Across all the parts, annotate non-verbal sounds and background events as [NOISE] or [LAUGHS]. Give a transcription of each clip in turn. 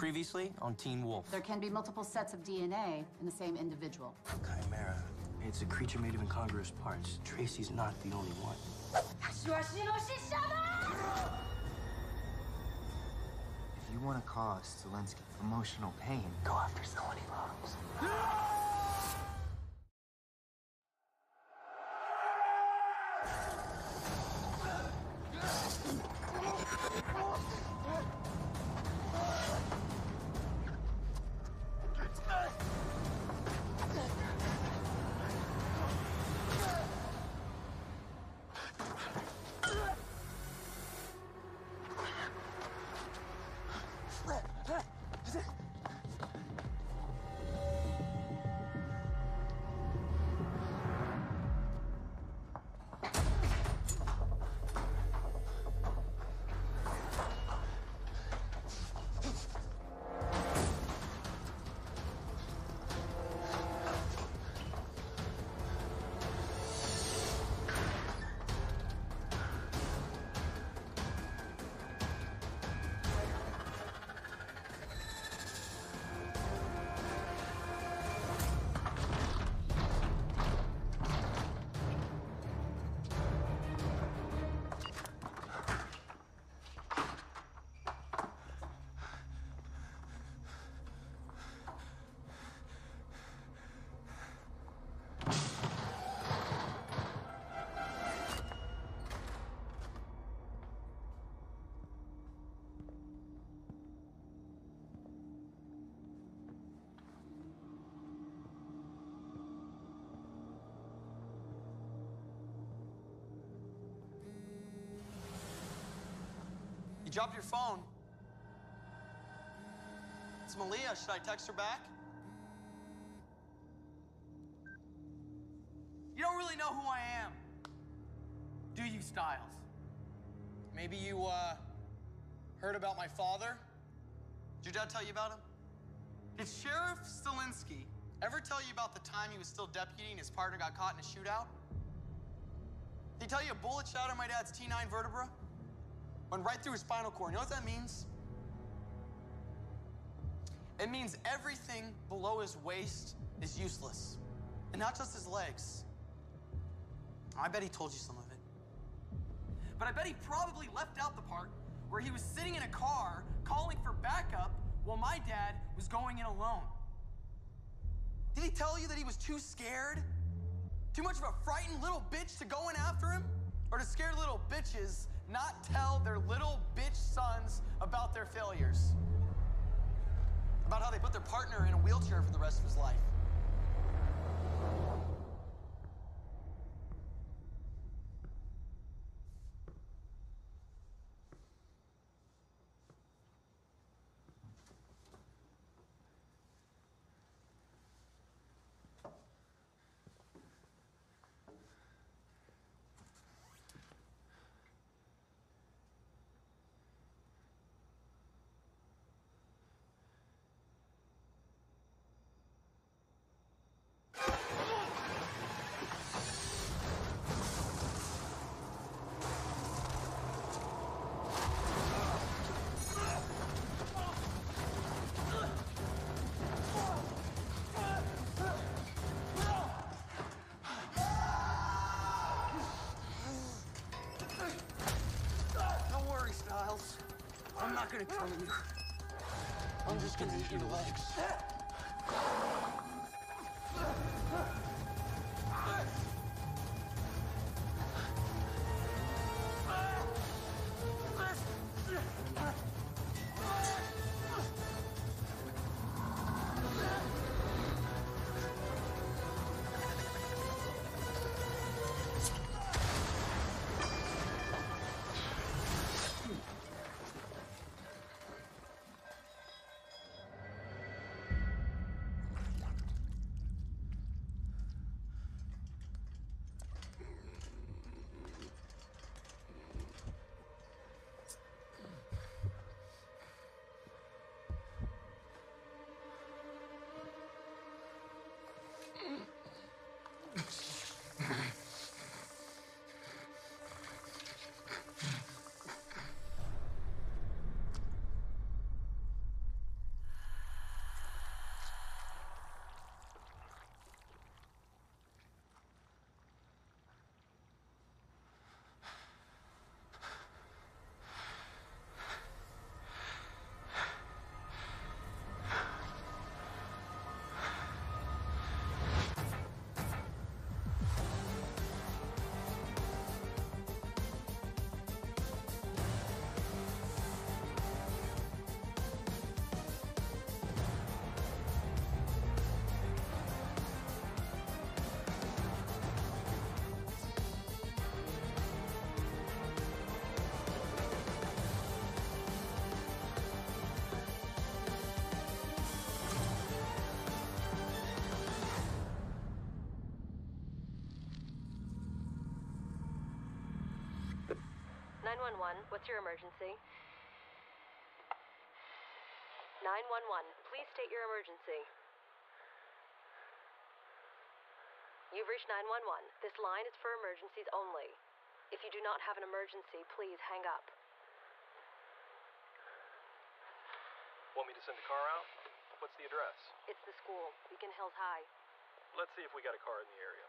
Previously on Teen Wolf. There can be multiple sets of DNA in the same individual. Chimera. It's a creature made of incongruous parts. Tracy's not the only one. If you want to cause Stilinski emotional pain, go after someone he loves. [LAUGHS] You dropped your phone. It's Malia. Should I text her back? You don't really know who I am, do you, Stiles? Maybe you, uh, heard about my father? Did your dad tell you about him? Did Sheriff Stilinski ever tell you about the time he was still deputy and his partner got caught in a shootout? Did he tell you a bullet shattered my dad's T9 vertebra? Went right through his spinal cord. You know what that means? It means everything below his waist is useless. And not just his legs. I bet he told you some of it. But I bet he probably left out the part where he was sitting in a car calling for backup while my dad was going in alone. Did he tell you that he was too scared? Too much of a frightened little bitch to go in after him? Or do scared little bitches not tell their little bitch sons about their failures? About how they put their partner in a wheelchair for the rest of his life? I'm not gonna kill you. I'm just gonna eat your legs. 911, what's your emergency? 911, please state your emergency. You've reached 911. This line is for emergencies only. If you do not have an emergency, please hang up. Want me to send a car out? What's the address? It's the school, Beacon Hills High. Let's see if we got a car in the area.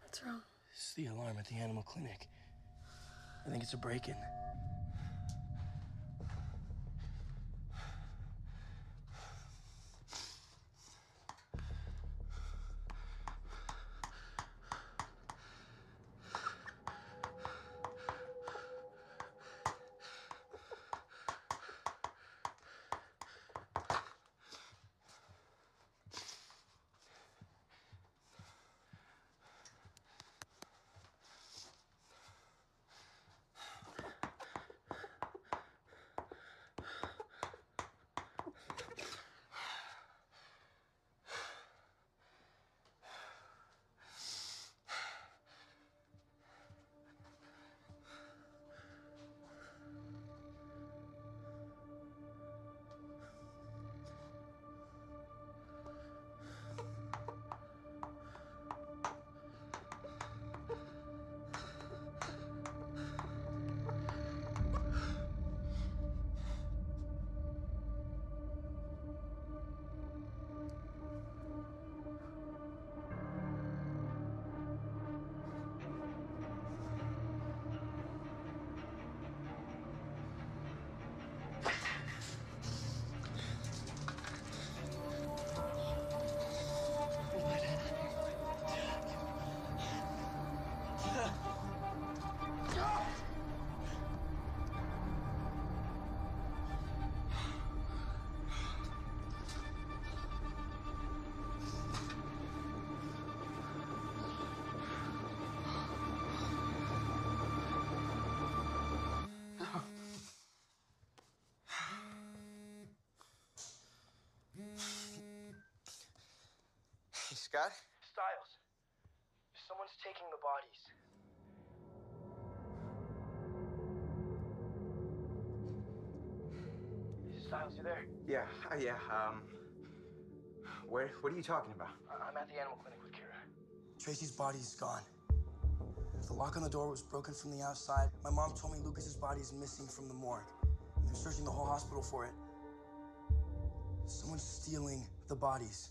What's wrong? It's the alarm at the animal clinic. I think it's a break-in. In. Scott? Stiles, someone's taking the bodies. Stiles, you there? Yeah, uh, yeah, um. Where, what are you talking about? I- I'm at the animal clinic with Kira. Tracy's body is gone. The lock on the door was broken from the outside. My mom told me Lucas's body is missing from the morgue. And they're searching the whole hospital for it. Someone's stealing the bodies.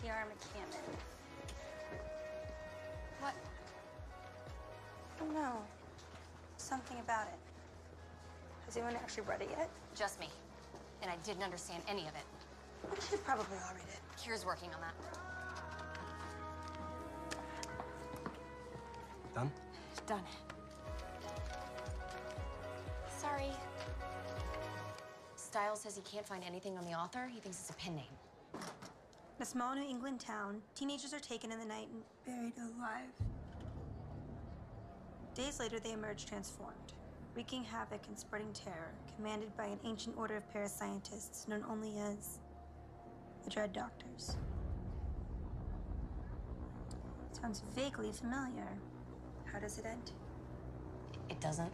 T.R. McCammon. What? Oh no. Something about it. Has anyone actually read it yet? Just me. And I didn't understand any of it. We should probably all read it. Kira's working on that. Done? Done. Sorry. Stiles says he can't find anything on the author. He thinks it's a pen name. In a small New England town, teenagers are taken in the night and buried alive. Days later, they emerge transformed, wreaking havoc and spreading terror, commanded by an ancient order of parascientists known only as the Dread Doctors. Sounds vaguely familiar. How does it end? It doesn't.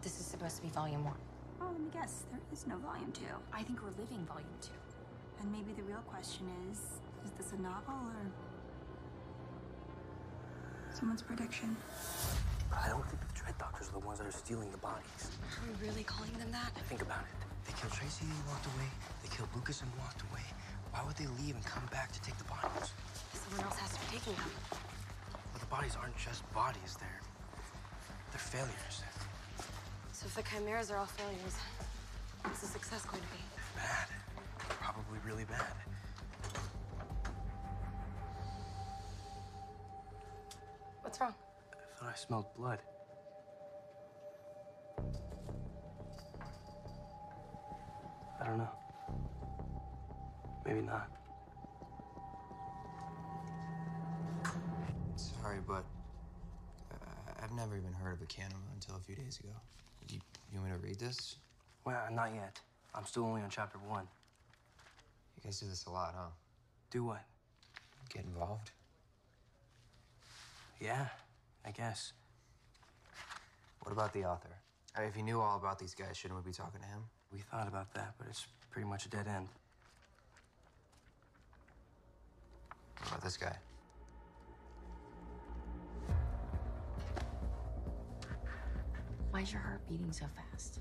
This is supposed to be volume one. Oh, let me guess. There is no volume two. I think we're living volume two. And maybe the real question is is this a novel or someone's prediction? But I don't think the Dread Doctors are the ones that are stealing the bodies. Are we really calling them that? Think about it. They killed Tracy and walked away. They killed Lucas and walked away. Why would they leave and come back to take the bodies? Someone else has to be taking them. Well, the bodies aren't just bodies. They're they're failures. So if the chimeras are all failures, what's the success going to be? Bad. Probably really bad. What's wrong? I thought I smelled blood. I don't know. Maybe not. Sorry, but uh, I've never even heard of a kanima until a few days ago. You, you want me to read this? Well, not yet. I'm still only on chapter one. You guys do this a lot, huh? Do what? Get involved. Yeah, I guess. What about the author? I mean, if he knew all about these guys, shouldn't we be talking to him? We thought about that, but it's pretty much a dead end. What about this guy? Why's your heart beating so fast?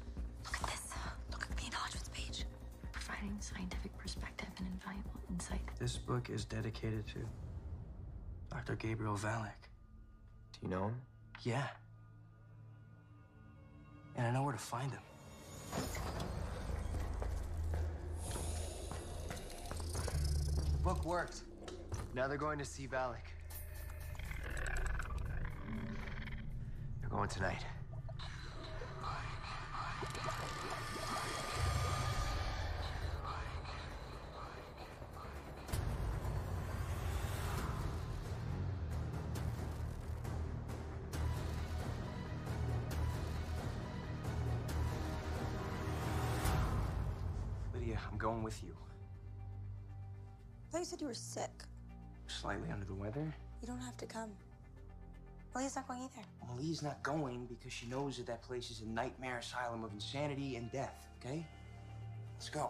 Providing scientific perspective and invaluable insight. This book is dedicated to Dr. Gabriel Valack. Do you know him? Yeah. And I know where to find him. The book worked. Now they're going to see Valack. They're going tonight. Going with you. I thought you said you were sick. Slightly under the weather. You don't have to come. Lily's not going either. Malia's not going because she knows that that place is a nightmare asylum of insanity and death, okay? Let's go.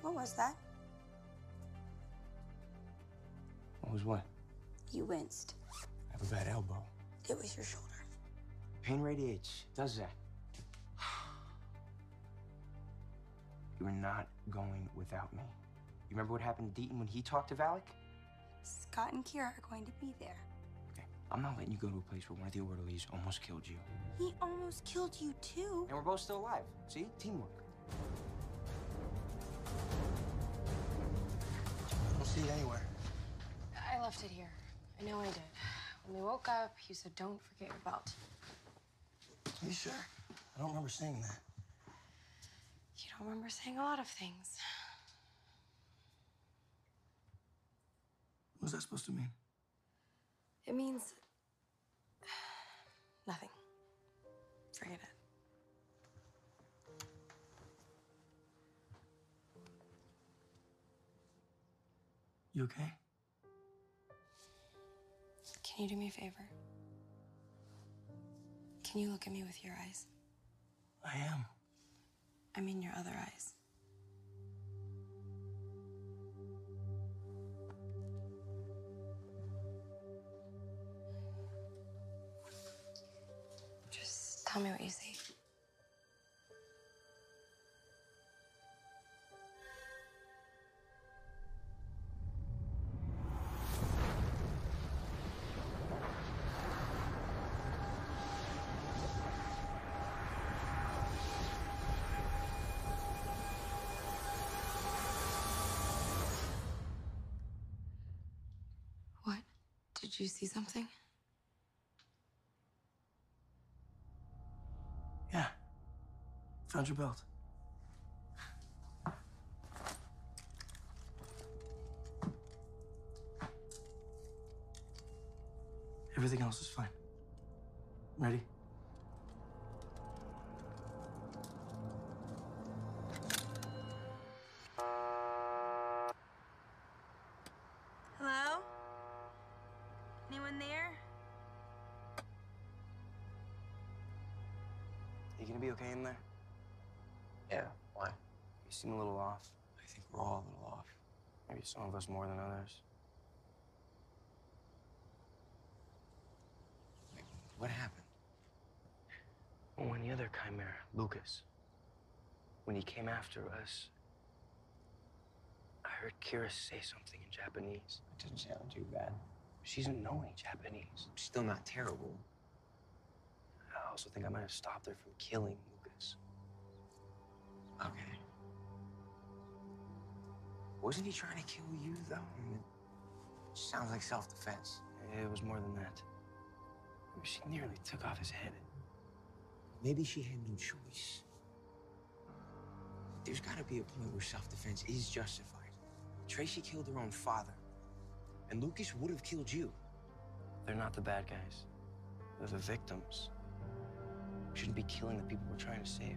What was that? What was what? You winced. I have a bad elbow. It was your shoulder. Pain radiates. Does that. You're not going without me. You remember what happened to Deaton when he talked to Valack? Scott and Kira are going to be there. Okay. I'm not letting you go to a place where one of the orderlies almost killed you. He almost killed you too. And we're both still alive. See? Teamwork. I don't see it anywhere. I left it here. I know I did. When we woke up, you said, don't forget your belt. Are you sure? I don't remember saying that. Don't remember saying a lot of things. What was that supposed to mean? It means nothing. Forget it. You okay? Can you do me a favor? Can you look at me with your eyes? I am. I mean, your other eyes. Just tell me what you see. Did you see something? Yeah. Found your belt. Everything else is fine. Ready? Some of us more than others. Wait, what happened? When the other chimera, Lucas, when he came after us, I heard Kira say something in Japanese. It doesn't sound too bad. She doesn't know any Japanese. Still not terrible. I also think I might have stopped her from killing Lucas. Okay. Wasn't he trying to kill you, though? I mean, sounds like self-defense. It was more than that. I mean, she nearly took off his head. Maybe she had no choice. There's got to be a point where self-defense is justified. Tracy killed her own father, and Lucas would have killed you. They're not the bad guys. They're the victims. We shouldn't be killing the people we're trying to save.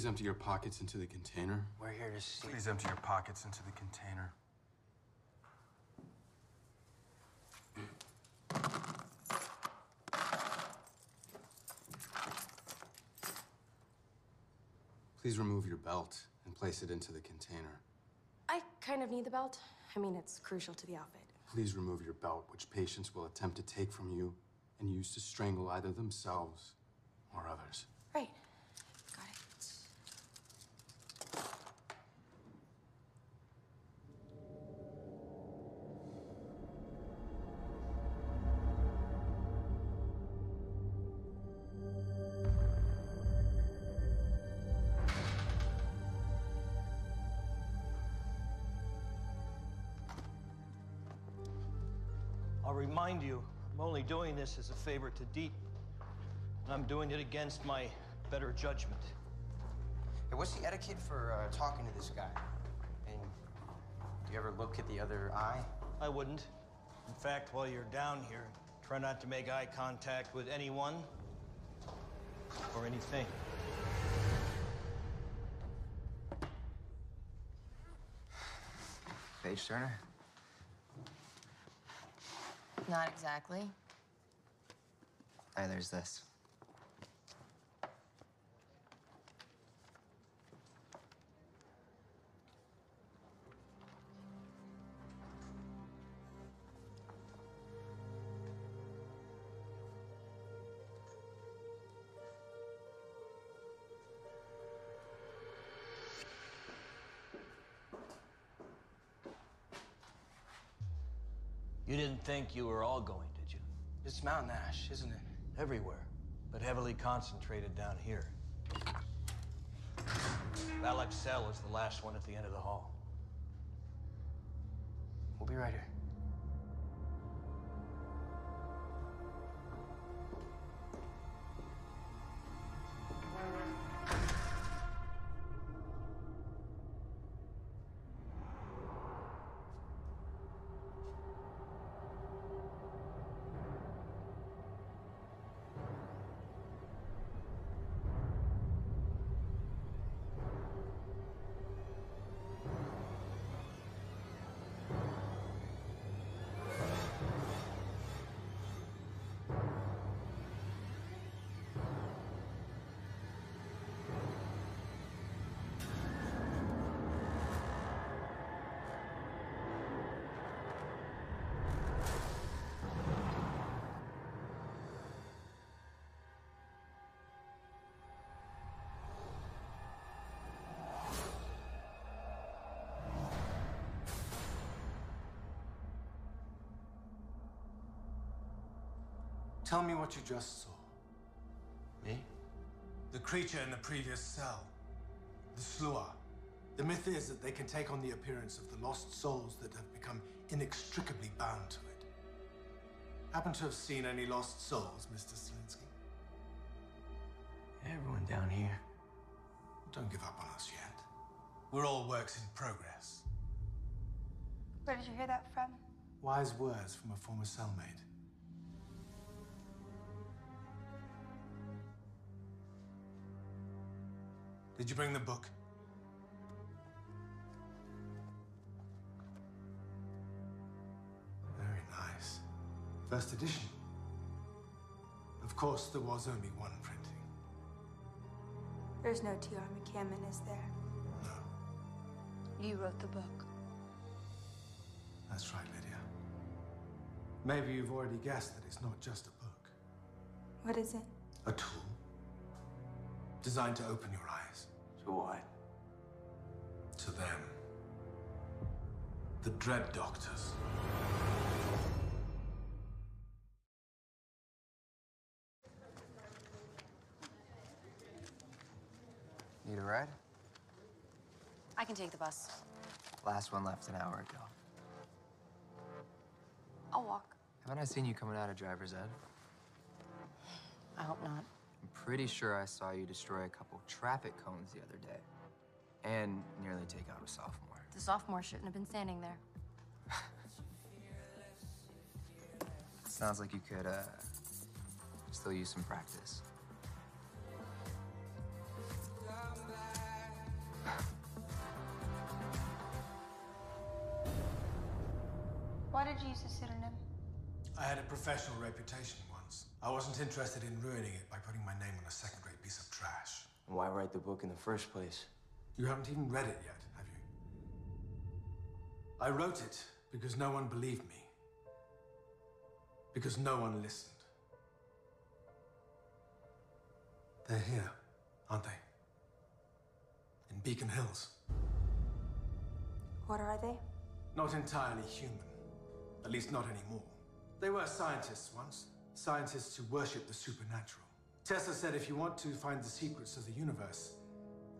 Please empty your pockets into the container. We're here to see. Please empty your pockets into the container. Please remove your belt and place it into the container. I kind of need the belt. I mean, it's crucial to the outfit. Please remove your belt, which patients will attempt to take from you and use to strangle either themselves or others. Right. Remind you, I'm only doing this as a favor to Deep. And I'm doing it against my better judgment. Hey, what's the etiquette for uh, talking to this guy? And do you ever look at the other eye? I wouldn't. In fact, while you're down here, try not to make eye contact with anyone or anything. Page Turner? Not exactly. Hey, there's this. Didn't think you were all going, did you? It's Mountain Ash, isn't it? Everywhere, but heavily concentrated down here. Valack's cell is the last one at the end of the hall. We'll be right here. Tell me what you just saw. Me? The creature in the previous cell. The Sluagh. The myth is that they can take on the appearance of the lost souls that have become inextricably bound to it. Happen to have seen any lost souls, Mr. Stilinski? Everyone down here. Don't give up on us yet. We're all works in progress. Where did you hear that from? Wise words from a former cellmate. Did you bring the book? Very nice. First edition. Of course, there was only one printing. There's no T.R. McCammon, is there? No. You wrote the book. That's right, Lydia. Maybe you've already guessed that it's not just a book. What is it? A tool. Designed to open your eyes. To what? To them. The Dread Doctors. Need a ride? I can take the bus. Last one left an hour ago. I'll walk. Haven't I seen you coming out of driver's ed? I hope not. I'm pretty sure I saw you destroy a couple traffic cones the other day. And nearly take out a sophomore. The sophomore shouldn't have been standing there. [LAUGHS] Sounds like you could, uh, still use some practice. Why did you use a pseudonym? I had a professional reputation once. I wasn't interested in ruining it by putting my name on a second-rate piece of trash. Why write the book in the first place? You haven't even read it yet, have you? I wrote it because no one believed me. Because no one listened. They're here, aren't they? In Beacon Hills. What are they? Not entirely human. At least not anymore. They were scientists once. Scientists who worship the supernatural. Tesla said if you want to find the secrets of the universe,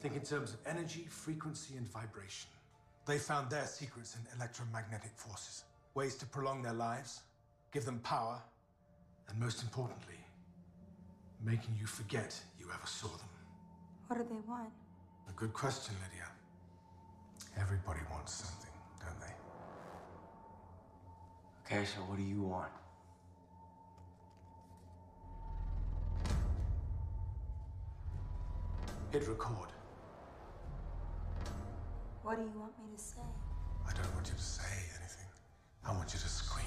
think in terms of energy, frequency, and vibration. They found their secrets in electromagnetic forces, ways to prolong their lives, give them power, and most importantly, making you forget you ever saw them. What do they want? A good question, Lydia. Everybody wants something, don't they? Okay, so what do you want? Hit record. What do you want me to say? I don't want you to say anything. I want you to scream.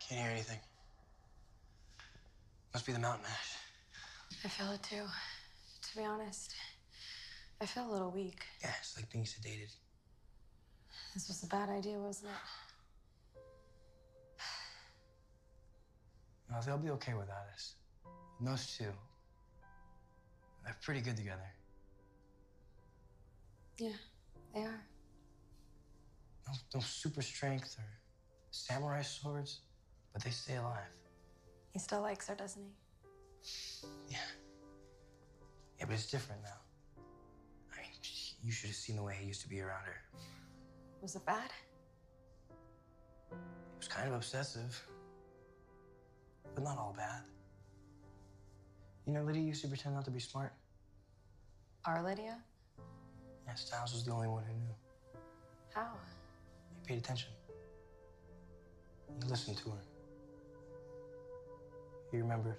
Can't hear anything. Must be the mountain ash. I feel it too. To be honest, I feel a little weak. Yeah, it's like being sedated. This was a bad idea, wasn't it? They'll be okay without us. And those two, they're pretty good together. Yeah, they are. No, no super strength or samurai swords, but they stay alive. He still likes her, doesn't he? Yeah. Yeah, but it's different now. I mean, you should have seen the way he used to be around her. Was it bad? He was kind of obsessive, but not all bad. You know, Lydia used to pretend not to be smart. Our Lydia? Yeah, Stiles was the only one who knew. How? He paid attention. He listened to her. He remembered.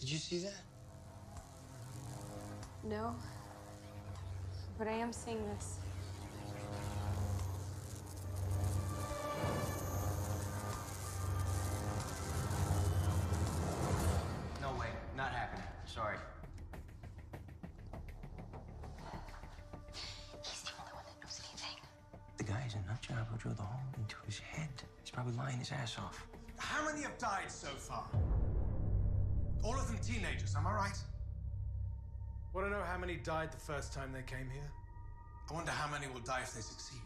Did you see that? No. But I am seeing this. No way. Not happening. Sorry. He's the only one that knows anything. The guy's a nut job who drilled a hole into his head. He's probably lying his ass off. How many have died so far? All of them teenagers, am I right? Want to know how many died the first time they came here? I wonder how many will die if they succeed.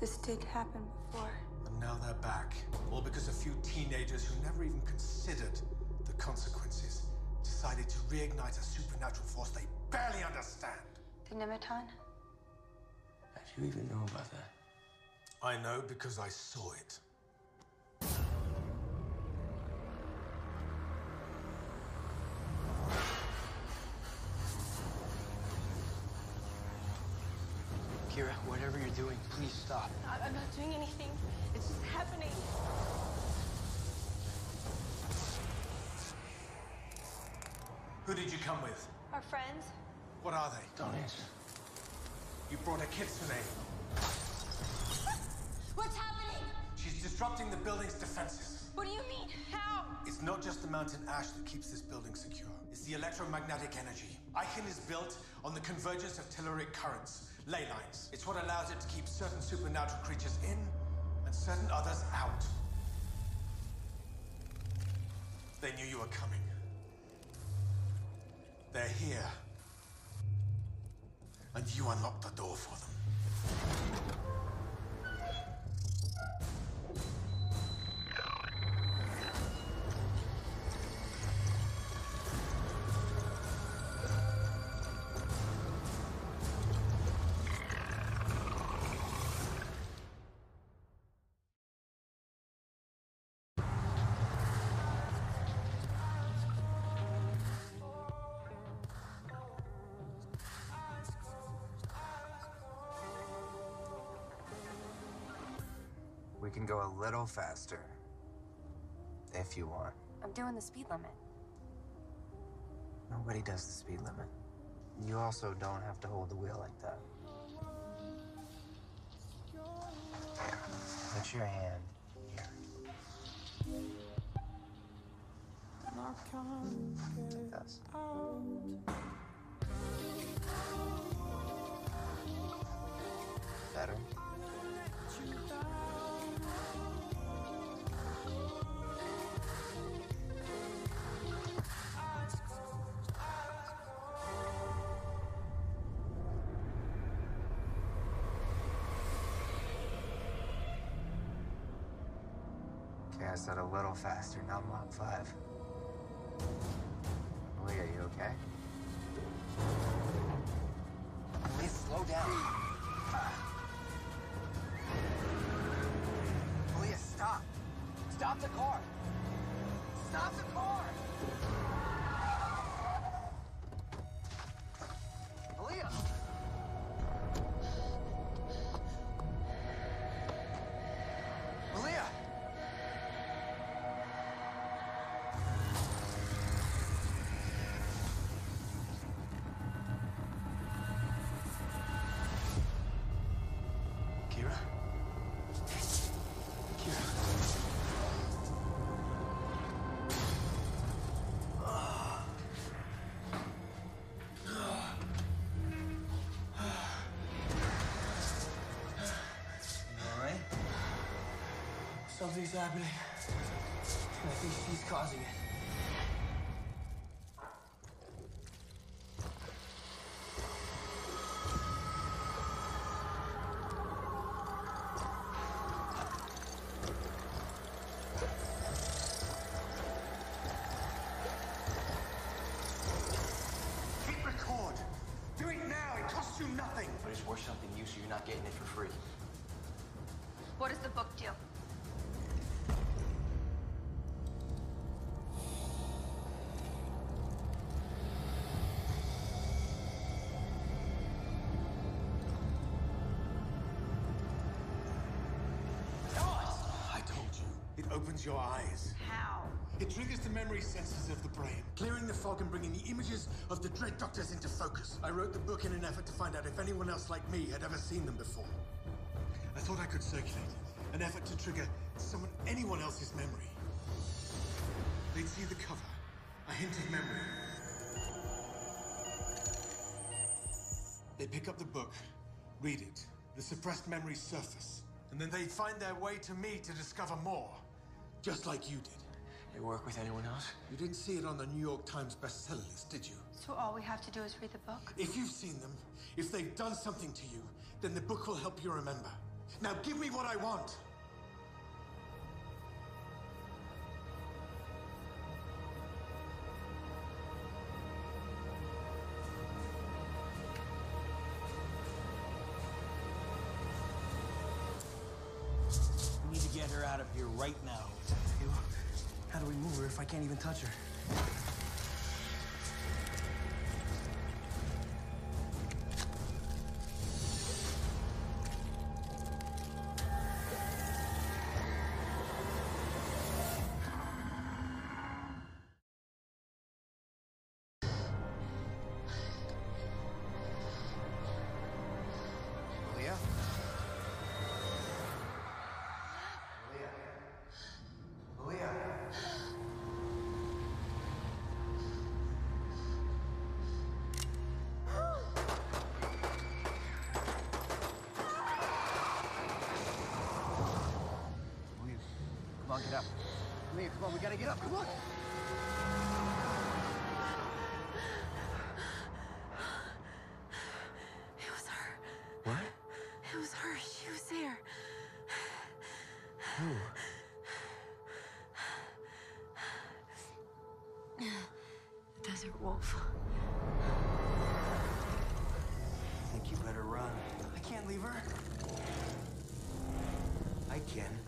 This did happen before. And now they're back. All because a few teenagers who never even considered the consequences decided to reignite a supernatural force they barely understand. The Nemeton? How do you even know about that? I know because I saw it. Who did you come with? Our friends? What are they? Don't answer. You brought a kitsune. [LAUGHS] What's happening? She's disrupting the building's defenses. What do you mean? How? It's not just the mountain ash that keeps this building secure. It's the electromagnetic energy. Eichen is built on the convergence of telluric currents, ley lines. It's what allows it to keep certain supernatural creatures in and certain others out. They knew you were coming. They're here. And you unlocked the door for them. Can go a little faster. If you want. I'm doing the speed limit. Nobody does the speed limit. You also don't have to hold the wheel like that. Put your hand here. Like this. Better. I said a little faster, not Mach 5. Leah, you okay? Please slow down. Leah, stop. Stop the car. Stop the car. Something's happening. I think she's causing it. Opens your eyes. How? It triggers the memory sensors of the brain, clearing the fog and bringing the images of the Dread Doctors into focus. I wrote the book in an effort to find out if anyone else like me had ever seen them before. I thought I could circulate it, an effort to trigger someone, anyone else's memory. They'd see the cover, a hint of memory. They'd pick up the book, read it, the suppressed memories surface, and then they'd find their way to me to discover more, just like you did. You work with anyone else? You didn't see it on the New York Times bestseller list, did you? So all we have to do is read the book? If you've seen them, if they've done something to you, then the book will help you remember. Now give me what I want. We need to get her out of here right now. Do we move her if I can't even touch her? Come on, get up. Leah, come on, we gotta get up. Come on. It was her. What? It was her. She was there. Who? The desert wolf. I think you better run. I can't leave her. I can.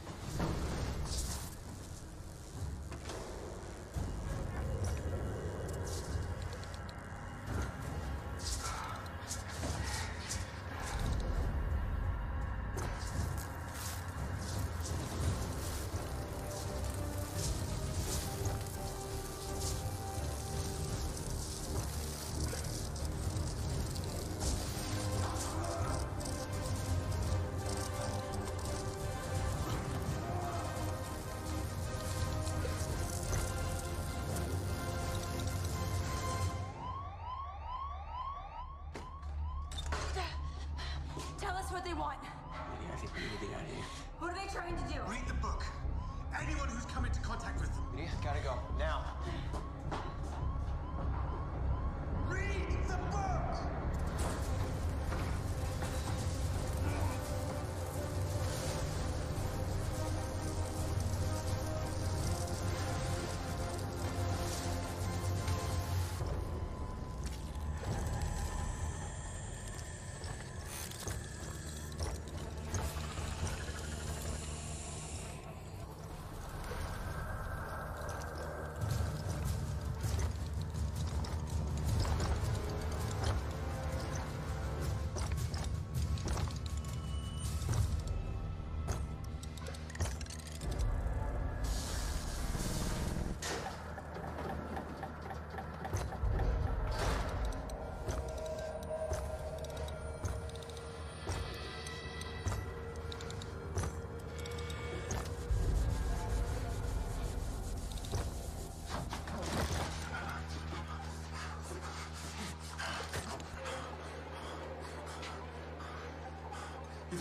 What they want. Lydia, I think we need to get out of here. What are they trying to do? Read the book. Anyone who's come into contact with them. Lydia, gotta go.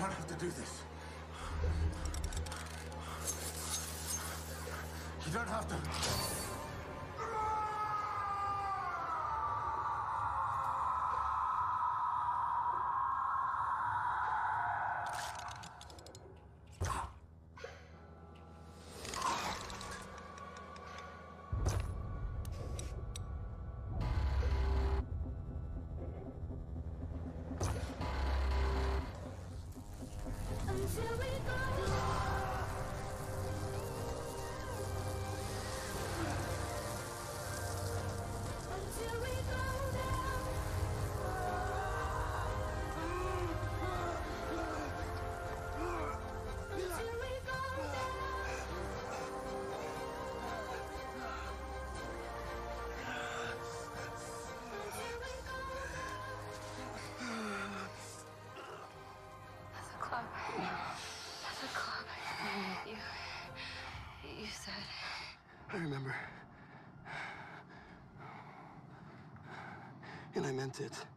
Don't have to do this. And I meant it.